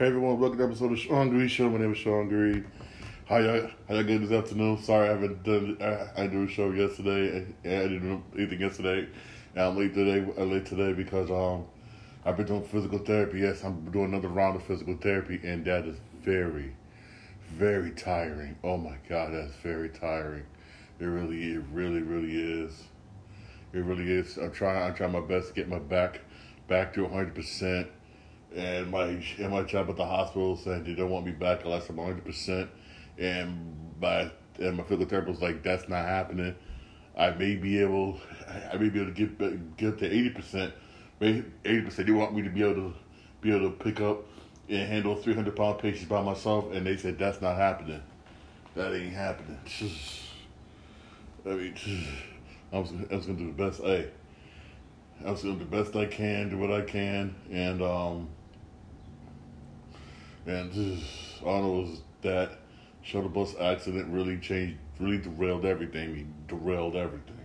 Hey everyone, welcome to episode of Shawn Green Show. My name is Shawn Green. How y'all, how y'all good this afternoon? Sorry I haven't done, I, I did a show yesterday. I, I didn't do anything yesterday. And I'm late today, I'm late today because um, I've been doing physical therapy. Yes, I'm doing another round of physical therapy and that is very, very tiring. Oh my God, that's very tiring. It really, it really, really is. It really is. I'm trying, I'm trying my best to get my back, back to 100% and my and my job at the hospital said they don't want me back unless I'm 100 percent, and by and my physical therapist was like that's not happening. I may be able, I may be able to get get to 80 percent, 80 percent. They want me to be able to be able to pick up and handle 300 pound patients by myself, and they said that's not happening. That ain't happening. I mean, I was, I was gonna do the best. Hey, I was gonna do the best I can, do what I can, and um, and all was that shuttle bus accident really changed, really derailed everything. He derailed everything.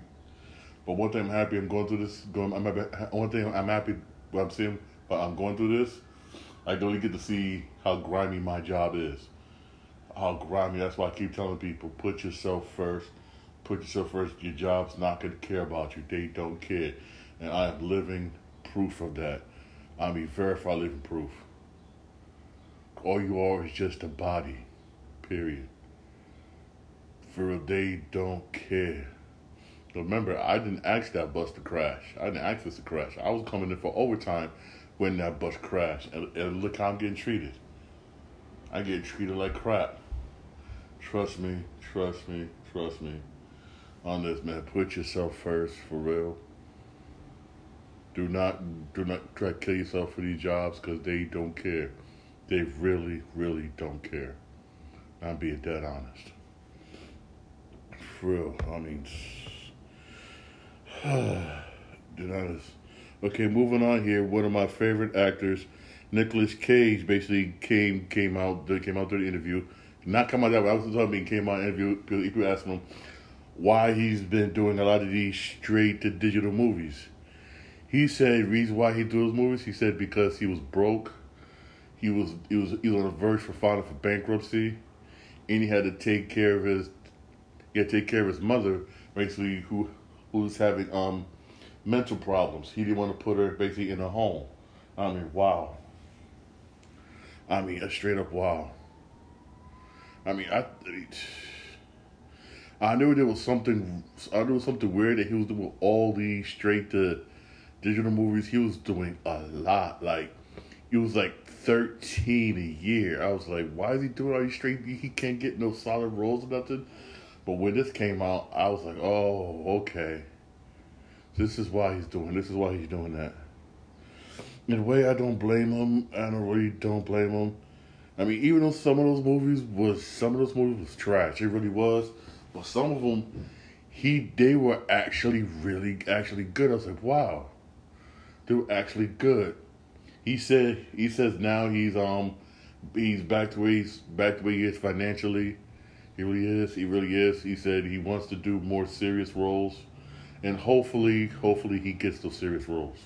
But one thing I'm happy I'm going through this. Going, I'm happy, one thing I'm happy. I'm seeing, but I'm going through this. I really get to see how grimy my job is. How grimy. That's why I keep telling people: put yourself first. Put yourself first. Your job's not going to care about you. They don't care, and I am living proof of that. I mean, verified living proof. All you are is just a body, period. For real, they don't care. Remember, I didn't ask that bus to crash. I didn't ask this to crash. I was coming in for overtime when that bus crashed. And, and look how I'm getting treated. I get treated like crap. Trust me, trust me, trust me on this, man. Put yourself first, for real. Do not, do not try to kill yourself for these jobs because they don't care. They really, really don't care. I'm being dead honest. For real, I mean, dead honest. Okay, moving on here. One of my favorite actors, Nicolas Cage, basically came came out they came out to the interview. Not come out that way. I was talking. About came out interview. People asked him why he's been doing a lot of these straight to digital movies. He said reason why he do those movies. He said because he was broke he was he was he was on the verge for filing for bankruptcy, and he had to take care of his he had to take care of his mother, basically who who was having um mental problems. He didn't want to put her basically in a home. I mean, wow. I mean, a straight up wow. I mean, I. I knew there was something. I knew something weird that he was doing all these straight to digital movies. He was doing a lot. Like, he was like 13 a year. I was like, why is he doing all these straight? He can't get no solid roles or nothing. But when this came out, I was like, oh, okay. This is why he's doing. This is why he's doing that. In a way, I don't blame him. I don't really don't blame him. I mean, even though some of those movies was some of those movies was trash, it really was. But some of them, he they were actually really actually good. I was like, wow, they were actually good he said he says now he's um he's back to where he's back to where he is financially. He really is. He really is. He said he wants to do more serious roles, and hopefully, hopefully he gets those serious roles.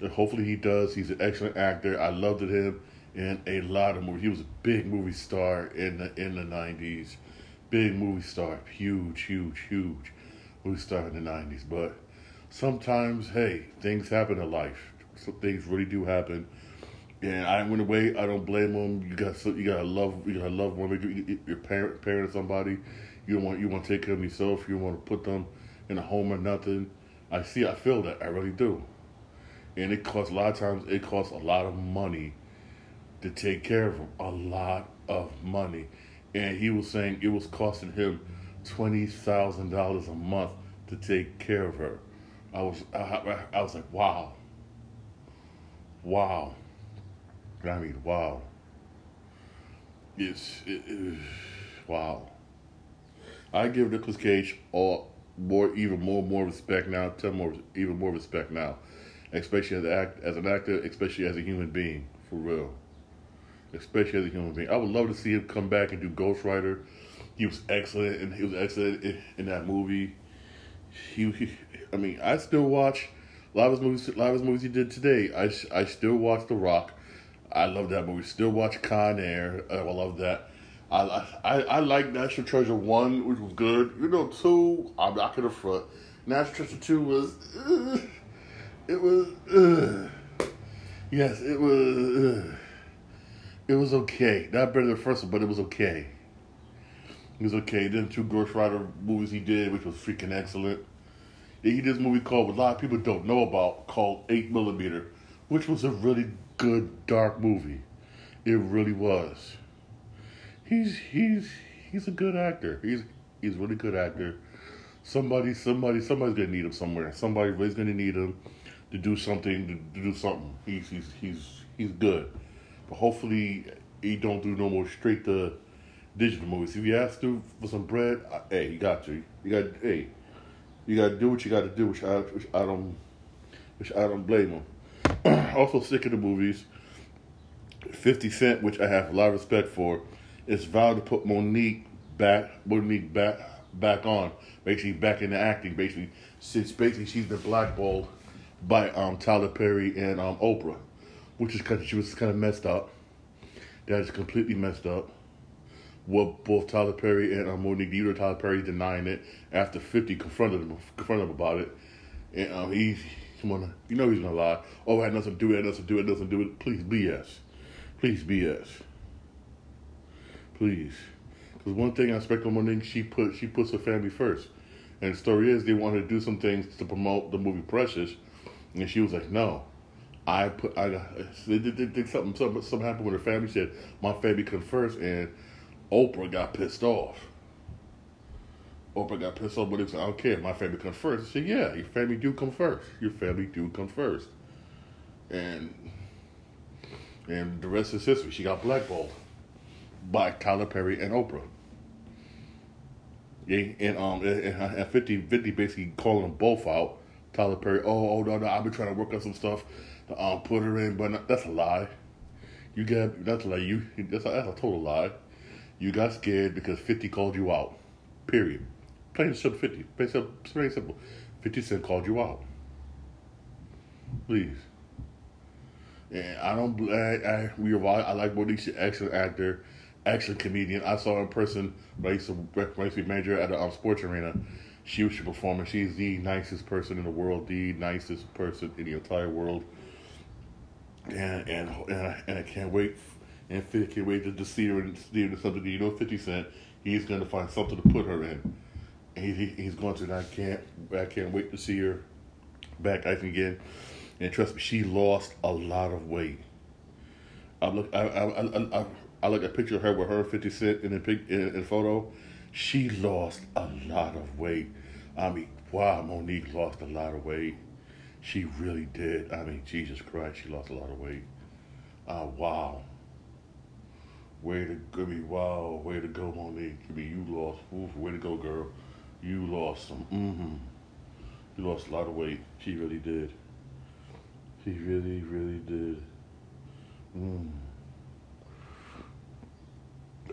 And hopefully he does. He's an excellent actor. I loved him in a lot of movies. He was a big movie star in the in the nineties. Big movie star, huge, huge, huge movie star in the nineties. But sometimes, hey, things happen in life some things really do happen. And I went away. I don't blame them. You got you got to love you got to love one. Your parent parent or somebody. You want you want to take care of yourself. You want to put them in a home or nothing. I see. I feel that. I really do. And it costs a lot of times. It costs a lot of money to take care of them. A lot of money. And he was saying it was costing him twenty thousand dollars a month to take care of her. I was I, I was like, wow. Wow. I mean, wow. It's it, it, wow. I give Nicolas Cage all more, even more, more respect now. Tell more, even more respect now, especially as an act, as an actor, especially as a human being, for real. Especially as a human being, I would love to see him come back and do Ghost Rider. He was excellent, and he was excellent in, in that movie. He, he, I mean, I still watch lot of his movies, a lot of his movies he did today. I, I still watch The Rock. I love that movie. Still watch Con Air. I love that. I I I like National Treasure one, which was good. You know, two I'm not gonna front. National Treasure two was, uh, it was, uh, yes, it was, uh, it was okay. Not better than the first one, but it was okay. It was okay. Then two Ghost Rider movies he did, which was freaking excellent. He did this movie called, what a lot of people don't know about, called Eight Millimeter, which was a really good dark movie. It really was he's he's he's a good actor. He's he's a really good actor. Somebody somebody somebody's gonna need him somewhere. Somebody is gonna need him to do something to, to do something. He's he's he's he's good. But hopefully he don't do no more straight to digital movies. If you ask to for some bread, I, hey, he got you. You got hey, you got to do what you got to do. Which I which I don't which I don't blame him. also sick of the movies. Fifty Cent, which I have a lot of respect for is vowed to put Mo'Nique back, Mo'Nique back, back on, basically back into acting. Basically, since basically she's been blackballed by um, Tyler Perry and um, Oprah, which is because she was kind of messed up. That is completely messed up. What both Tyler Perry and um, Mo'Nique, either Tyler Perry denying it after Fifty confronted him, confronted him about it, and um, he, come on, you know he's gonna lie. Oh, I had nothing to do with it, nothing to do it, nothing to do with it. Please BS, please BS please. Because one thing I expect from Mo'Nique, she put she puts her family first. And the story is they wanted to do some things to promote the movie Precious, and she was like, "No, I put I they did, they did something something something happened with her family. She said my family come first, and Oprah got pissed off. Oprah got pissed off, but it's I don't care. My family comes first. I said, "Yeah, your family do come first. Your family do come first. And and the rest is history. She got blackballed by Tyler Perry and Oprah. Yeah, and um, and, and 50, 50 basically calling them both out. Tyler Perry, oh, oh no, no, I've been trying to work on some stuff to um, put her in, but no, that's a lie. You got that's a lie. You that's a, that's a total lie. You got scared because Fifty called you out. Period. Plain and simple. Fifty. Plain simple. Simple. Fifty Cent called you out. Please. And I don't. I, I we I like Mo'Nique's excellent actor excellent comedian. I saw her in person when I used to, to be manager at a um, sports arena. She was performing. She's the nicest person in the world, the nicest person in the entire world. And and and I, and I can't wait, and I can't wait to, see her and see her in something. You know, Fifty Cent, he's going to find something to put her in. He, he's going to. I can't I can't wait to see her back acting again. And trust me, she lost a lot of weight. I look. I I I, I, I look at a picture of her with her 50 Cent in a pic, in, in photo. She lost a lot of weight. I mean, wow, Mo'Nique lost a lot of weight. She really did. I mean, Jesus Christ, she lost a lot of weight. Uh, wow. Way to go, me, wow, way to go, Mo'Nique. I mean, you lost, oof, way to go, girl. You lost some, mm-hmm. You lost a lot of weight. She really did. She really, really did. Mm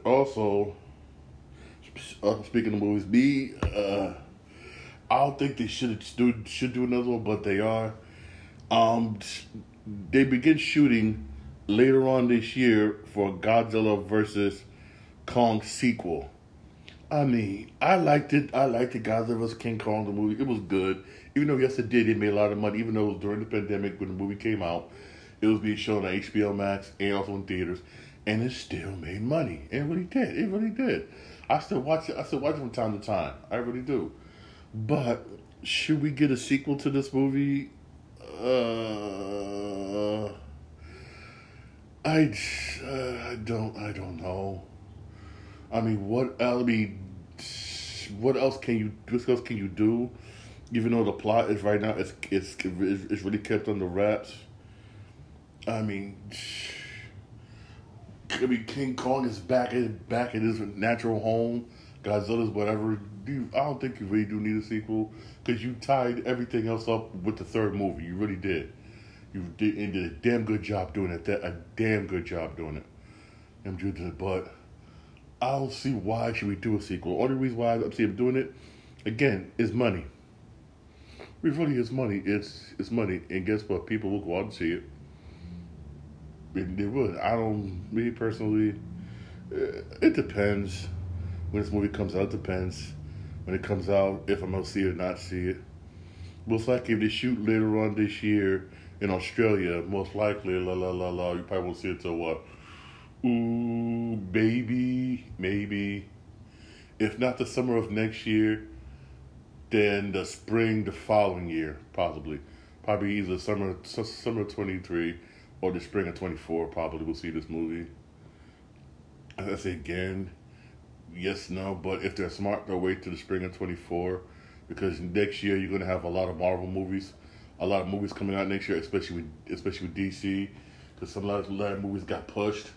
also, uh, speaking of movies, me, uh, I don't think they should do should do another one, but they are. Um, they begin shooting later on this year for Godzilla versus Kong sequel. I mean, I liked it. I liked the Godzilla vs King Kong the movie. It was good, even though yes, it did. It made a lot of money, even though it was during the pandemic when the movie came out. It was being shown on HBO Max and also in theaters and it still made money. It really did. It really did. I still watch it. I still watch it from time to time. I really do. But should we get a sequel to this movie? Uh, I, uh, I don't. I don't know. I mean, what? I mean, what else can you? What else can you do? Even though the plot is right now, it's it's it's really kept under wraps. I mean. I mean, King Kong is back in back in his natural home. Godzilla's whatever. You, I don't think you really do need a sequel because you tied everything else up with the third movie. You really did. You did, and did a damn good job doing it. That a damn good job doing it. But I don't see why should we do a sequel. Only reason why I see him doing it, again, is money. It really is money. It's it's money, and guess what? People will go out and see it It, it would. I don't. Me personally, uh, it depends. When this movie comes out, it depends. When it comes out, if I'm gonna see it or not see it. Most likely, if they shoot later on this year in Australia, most likely, la la la la, you probably won't see it till what? Ooh, baby, maybe. If not the summer of next year, then the spring the following year, possibly. Probably either summer summer twenty three or the spring of twenty four. Probably we'll see this movie. As I say again, yes, no, but if they're smart, they'll wait till the spring of twenty four, because next year you're gonna have a lot of Marvel movies, a lot of movies coming out next year, especially with especially with DC, because some of, of movies got pushed,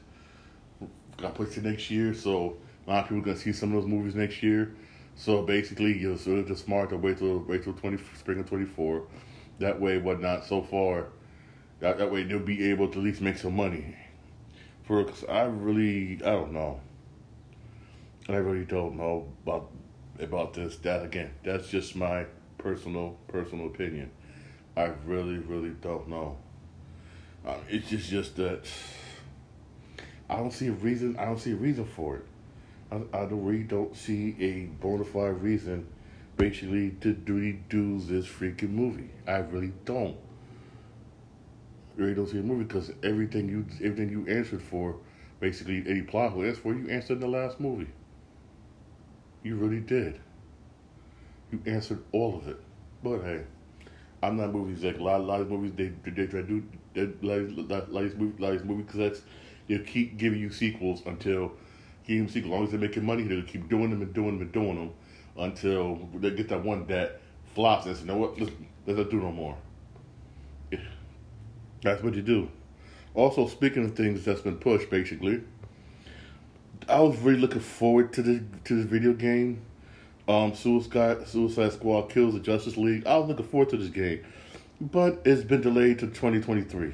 got pushed to next year. So a lot of people are gonna see some of those movies next year. So basically, you're sort of just smart to wait till wait till twenty spring of twenty four. That way, whatnot. So far, that that way they'll be able to at least make some money. For cause I really I don't know. I really don't know about about this. That again, that's just my personal personal opinion. I really really don't know. Uh, it's just just that I don't see a reason. I don't see a reason for it. I, I don't, really don't see a bona fide reason, basically, to do do this freaking movie. I really don't. I really don't see a movie because everything you everything you answered for, basically any plot hole answered for, you answered in the last movie. You really did. You answered all of it. But hey, I'm not movie exec. A lot, a lot of movies they they try to do like, like, like movie like movie execs, they keep giving you sequels until give them sequels. As long as they're making money, they'll keep doing them and doing them and doing them until they get that one that flops and say, you know what, let's, let's not do no more. Yeah. That's what you do. Also, speaking of things that's been pushed, basically, I was really looking forward to the to this video game. Um, Suicide Suicide Squad kills the Justice League. I was looking forward to this game, but it's been delayed to 2023.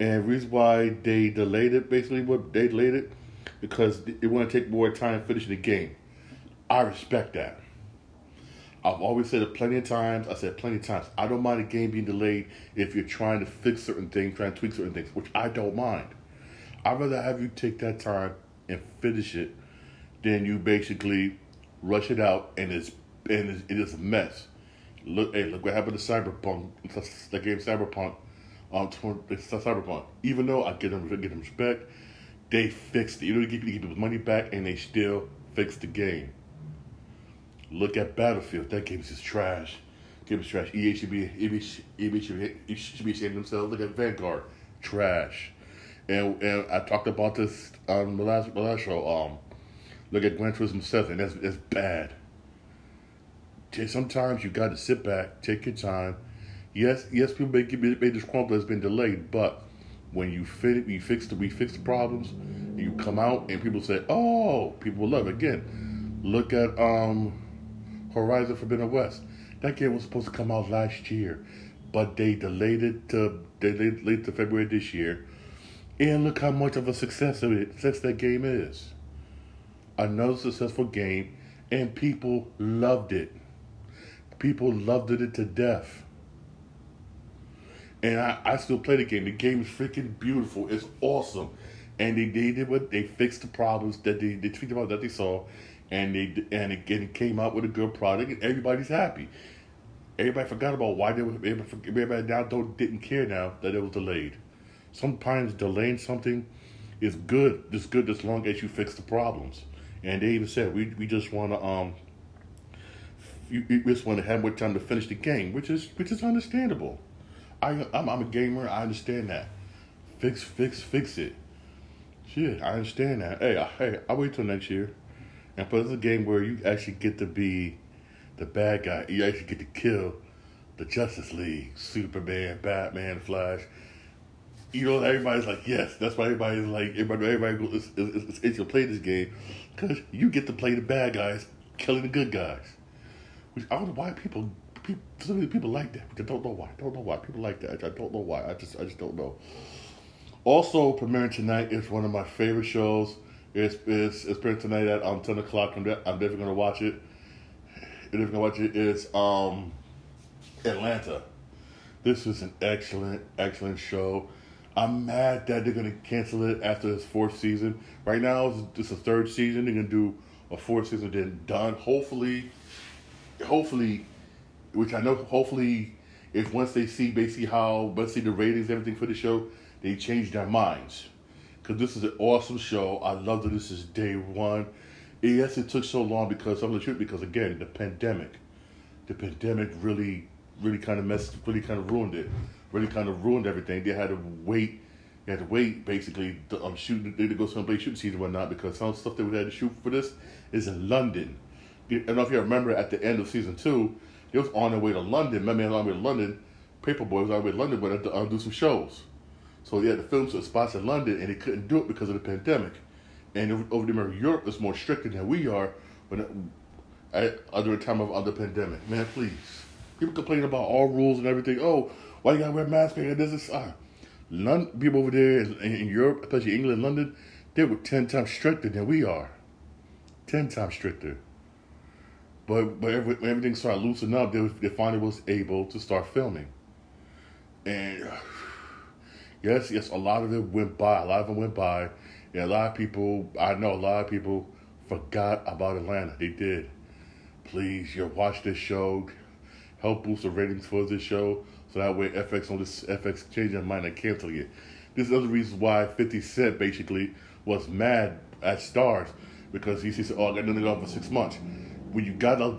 And reason why they delayed it, basically, what they delayed it, because they want to take more time finishing the game. I respect that. I've always said it plenty of times. I said plenty of times. I don't mind a game being delayed if you're trying to fix certain things, trying to tweak certain things, which I don't mind. I'd rather have you take that time and finish it than you basically rush it out and it's and it's, it is a mess. Look, hey, look what happened to Cyberpunk. The game Cyberpunk, um, Cyberpunk. Even though I get them, get them respect, they fixed it. You know, they give people money back and they still fixed the game. Look at Battlefield. That game is just trash. Game is trash. EA should be EA should, EA should, be, should be ashamed themselves. Look at Vanguard. Trash. And and I talked about this on the last the last show. Um, look at Gran Turismo Seven. That's that's bad. Sometimes you got to sit back, take your time. Yes, yes, people may, may disgruntled has been delayed, but when you fit you fix the we fix the problems, you come out and people say, "Oh, people love it." Again, look at um, Horizon Forbidden West. That game was supposed to come out last year, but they delayed it to they delayed it to February this year. And look how much of a success it success that game is. Another successful game, and people loved it. People loved it to death. And I, I still play the game. The game is freaking beautiful. It's awesome. And they, they did what they fixed the problems that they, they tweeted about that they saw and they and it, and it came out with a good product and everybody's happy. Everybody forgot about why they were everybody, now don't didn't care now that it was delayed. Sometimes delaying something is good. It's good as long as you fix the problems. And they even said we we just want to um you just want to have more time to finish the game, which is which is understandable. I I'm, I'm a gamer. I understand that. Fix fix fix it. Shit, I understand that. Hey, I, hey, I'll wait till next year. And but it's a game where you actually get to be the bad guy. You actually get to kill the Justice League, Superman, Batman, Flash. You know, everybody's like, yes. That's why everybody's like, everybody, everybody it's, it's, it's to play this game because you get to play the bad guys, killing the good guys. Which I don't know why people people, so many people like that. I don't know why. I don't know why people like that. I don't know why. I just I just don't know. Also premiering tonight is one of my favorite shows. It's it's, it's premiering tonight at um ten o'clock. I'm, de- I'm definitely gonna watch it. I'm definitely gonna watch it. It's um Atlanta. This is an excellent excellent show. I'm mad that they're gonna cancel it after this fourth season. Right now, it's just a third season. They're gonna do a fourth season, then done. Hopefully, hopefully, which I know, hopefully, if once they see basically how let's see the ratings, everything for the show, they change their minds. Cause this is an awesome show. I love that this is day one. Yes, it took so long because of the truth. Because again, the pandemic, the pandemic really, really kind of messed, really kind of ruined it. Really kind of ruined everything. They had to wait. They had to wait basically to um, shoot. They to go someplace shooting season or whatnot because some stuff that we had to shoot for this is in London. I don't know if you remember at the end of season two, they was on their way to London. My man was on their way to London. Paper Boi was on their way to London, but to um, do some shows. So they had to film some spots in London, and they couldn't do it because of the pandemic. And over, there, Europe is more stricter than we are. But at, under a time of under pandemic, man, please. People complain about all rules and everything. Oh, why you gotta wear masks? And this is uh, London, people over there in, in Europe, especially England, London, they were ten times stricter than we are. Ten times stricter. But but every, when everything started loosening up, they, they finally was able to start filming. And yes, yes, a lot of it went by. A lot of it went by. And a lot of people, I know a lot of people forgot about Atlanta. They did. Please, you watch this show. Help boost the ratings for this show. So that way FX on this FX change their mind and canceling it. This is the reason why 50 Cent basically was mad at Starz because he said, Oh, I got nothing to go for six months. When you got a,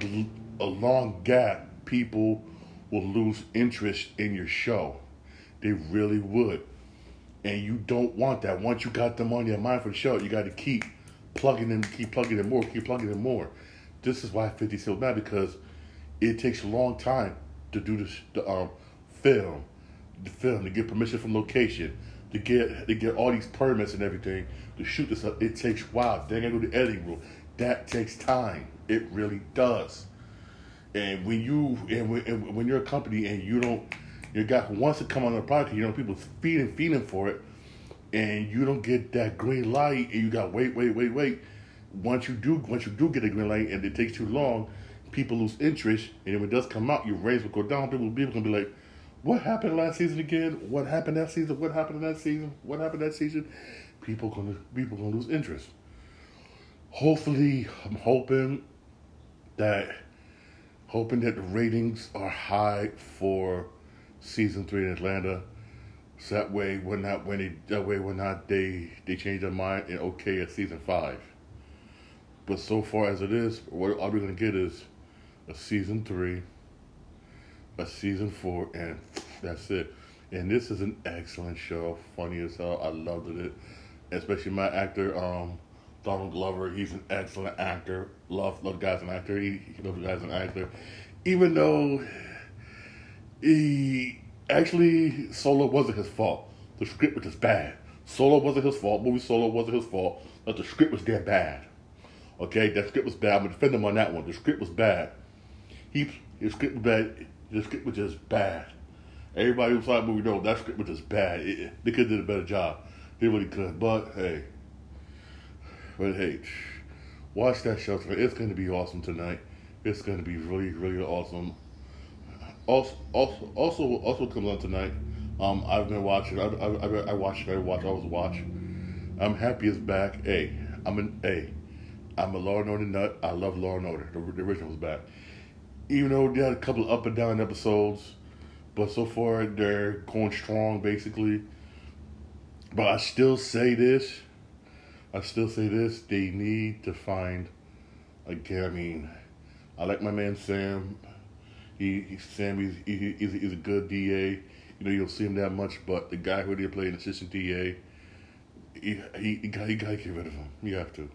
a long gap, people will lose interest in your show. They really would. And you don't want that. Once you got them on your mind for the show, you got to keep plugging them, keep plugging them more, keep plugging them more. This is why 50 so mad because it takes a long time to do this, the um, film, the film to get permission from location, to get to get all these permits and everything to shoot this up. It takes a while. Then I go to the editing room. That takes time. It really does. And when you and when, and when you're a company and you don't, your guy wants to come on the project, you know people feeding feeding for it, and you don't get that green light, and you got wait wait wait wait. Once you do once you do get a green light and it takes too long, people lose interest, and when it does come out, your ratings will go down. People people gonna be like what happened last season again? What happened that season? What happened in that season? What happened that season? People gonna people gonna lose interest. Hopefully, I'm hoping that hoping that the ratings are high for season three in Atlanta. So that way we're not when they that way we're not they they change their mind and okay at season five. But so far as it is, what all we're gonna get is a season three a season four, and that's it. And this is an excellent show, funny as hell. I loved it, especially my actor, um, Donald Glover. He's an excellent actor. Love, love guy's an actor. He, he loves guy's an actor, even though he actually Solo wasn't his fault. The script was just bad. Solo wasn't his fault. Movie Solo wasn't his fault. But the script was damn bad. Okay, that script was bad. I'm gonna defend him on that one. The script was bad. He his script was bad the script was just bad. Everybody who saw the movie know that script was just bad. It, they could have did a better job. They really could. But hey, but hey, watch that show. It's going to be awesome tonight. It's going to be really, really awesome. Also, also, also, also comes on tonight. Um, I've been watching. I, I, I, I watched. I watched. I was watching. I'm happy it's back. Hey, I'm an A. I'm a Law and Order nut. I love Law and Order. The, the original was back even though they had a couple of up and down episodes, but so far they're going strong basically. But I still say this. I still say this. They need to find again. I mean, I like my man Sam. He, he Sam. He's, he, he's, he's a good DA. You know, you don't see him that much, but the guy who they play an assistant DA, he he, he got he got to get rid of him. You have to.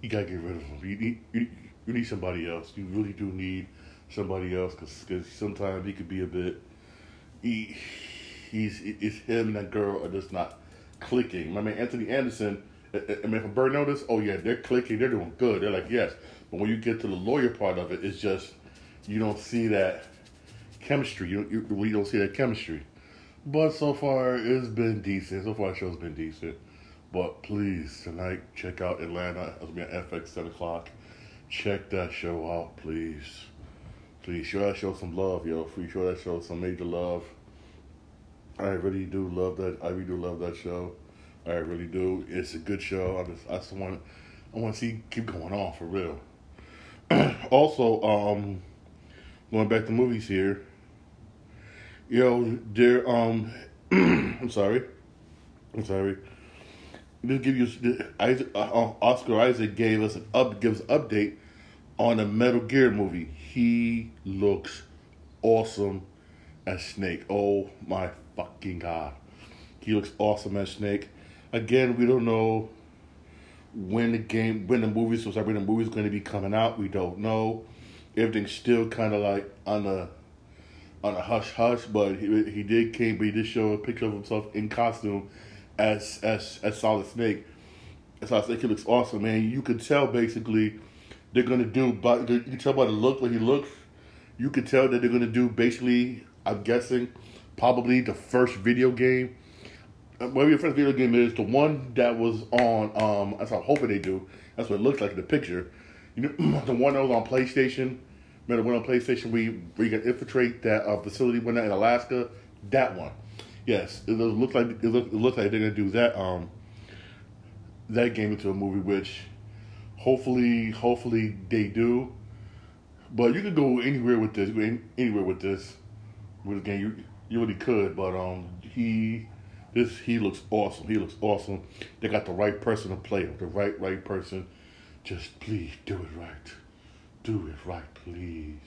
You got to get rid of him. You, you, you need somebody else. You really do need somebody else because sometimes he could be a bit. He, he's it's him and that girl are just not clicking. I mean, Anthony Anderson. I mean, from Burn Notice, oh yeah, they're clicking, they're doing good. They're like yes, but when you get to the lawyer part of it, it's just you don't see that chemistry. You, you, you don't see that chemistry. But so far, it's been decent. So far, the show's been decent. But please, tonight, check out Atlanta. It'll be on FX 7 o'clock. Check that show out, please. Please show that show some love, yo. Please show that show some major love. I really do love that. I really do love that show. I really do. It's a good show. I just I just want I want to see keep going on for real. also, um, going back to movies here. Yo, there. Um, I'm sorry. I'm sorry. Just give you uh, uh, Oscar Isaac gave us an up gives update on a Metal Gear movie. He looks awesome as Snake. Oh my fucking god, he looks awesome as Snake. Again, we don't know when the game, when the movie, so sorry, when the movie's going to be coming out. We don't know. Everything's still kind of like on a on a hush hush, but he he did came, but he did show a picture of himself in costume as as as Solid Snake. So I think he looks awesome, man. You could tell basically they're gonna do, but you can tell by the look when he looks. You can tell that they're gonna do basically. I'm guessing probably the first video game. Uh, maybe the first video game is the one that was on. Um, that's what I'm hoping they do. That's what it looks like in the picture. You know, the one that was on PlayStation. Remember the one on PlayStation we you can infiltrate that uh, facility one in Alaska? That one. Yes, it looks like it, look, it looks like they're gonna do that. Um, that game into a movie, which hopefully, hopefully they do. But you could go anywhere with this. Anywhere with this, with the game, you you really could. But um, he this he looks awesome. He looks awesome. They got the right person to play him. The right right person. Just please do it right. Do it right, please.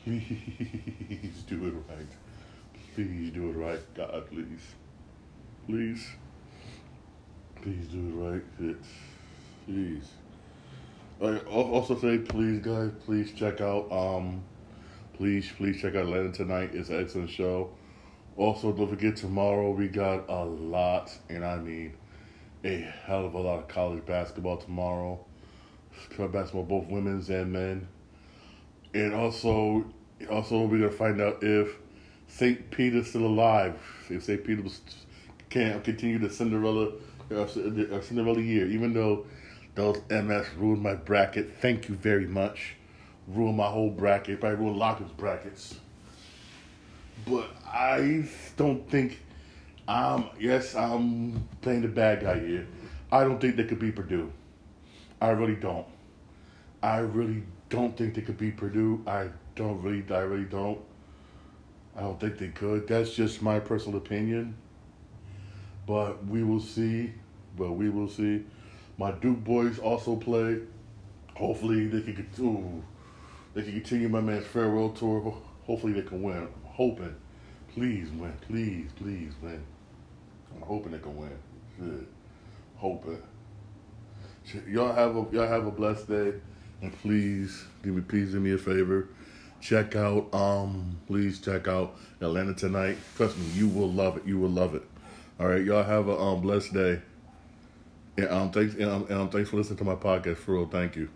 Please do it right. Please do it right, God, please. Please. Please do it right. It's, please. I also say, please, guys, please check out, um, please, please check out Atlanta Tonight. It's an excellent show. Also, don't forget, tomorrow we got a lot, and I mean a hell of a lot of college basketball tomorrow. College Basketball, both women's and men. And also, also we're gonna find out if St. Peter's still alive. If St. Peter can continue the Cinderella uh, Cinderella year, even though those MS ruined my bracket. Thank you very much. Ruined my whole bracket. Probably ruined Locker's brackets. But I don't think I'm. Yes, I'm playing the bad guy here. I don't think they could be Purdue. I really don't. I really don't think they could be Purdue. I don't really. I really don't. I don't think they could. That's just my personal opinion. But we will see. But we will see. My Duke boys also play. Hopefully they can. They can continue my man's farewell tour. Hopefully they can win. I'm hoping. Please win. Please, please win. I'm hoping they can win. Shit. Hoping. Shit. Y'all have a y'all have a blessed day. And please give me please do me a favor check out um please check out Atlanta tonight. Trust me, you will love it. You will love it. All right, y'all have a um blessed day. And um thanks um, um, thanks for listening to my podcast. For real, thank you.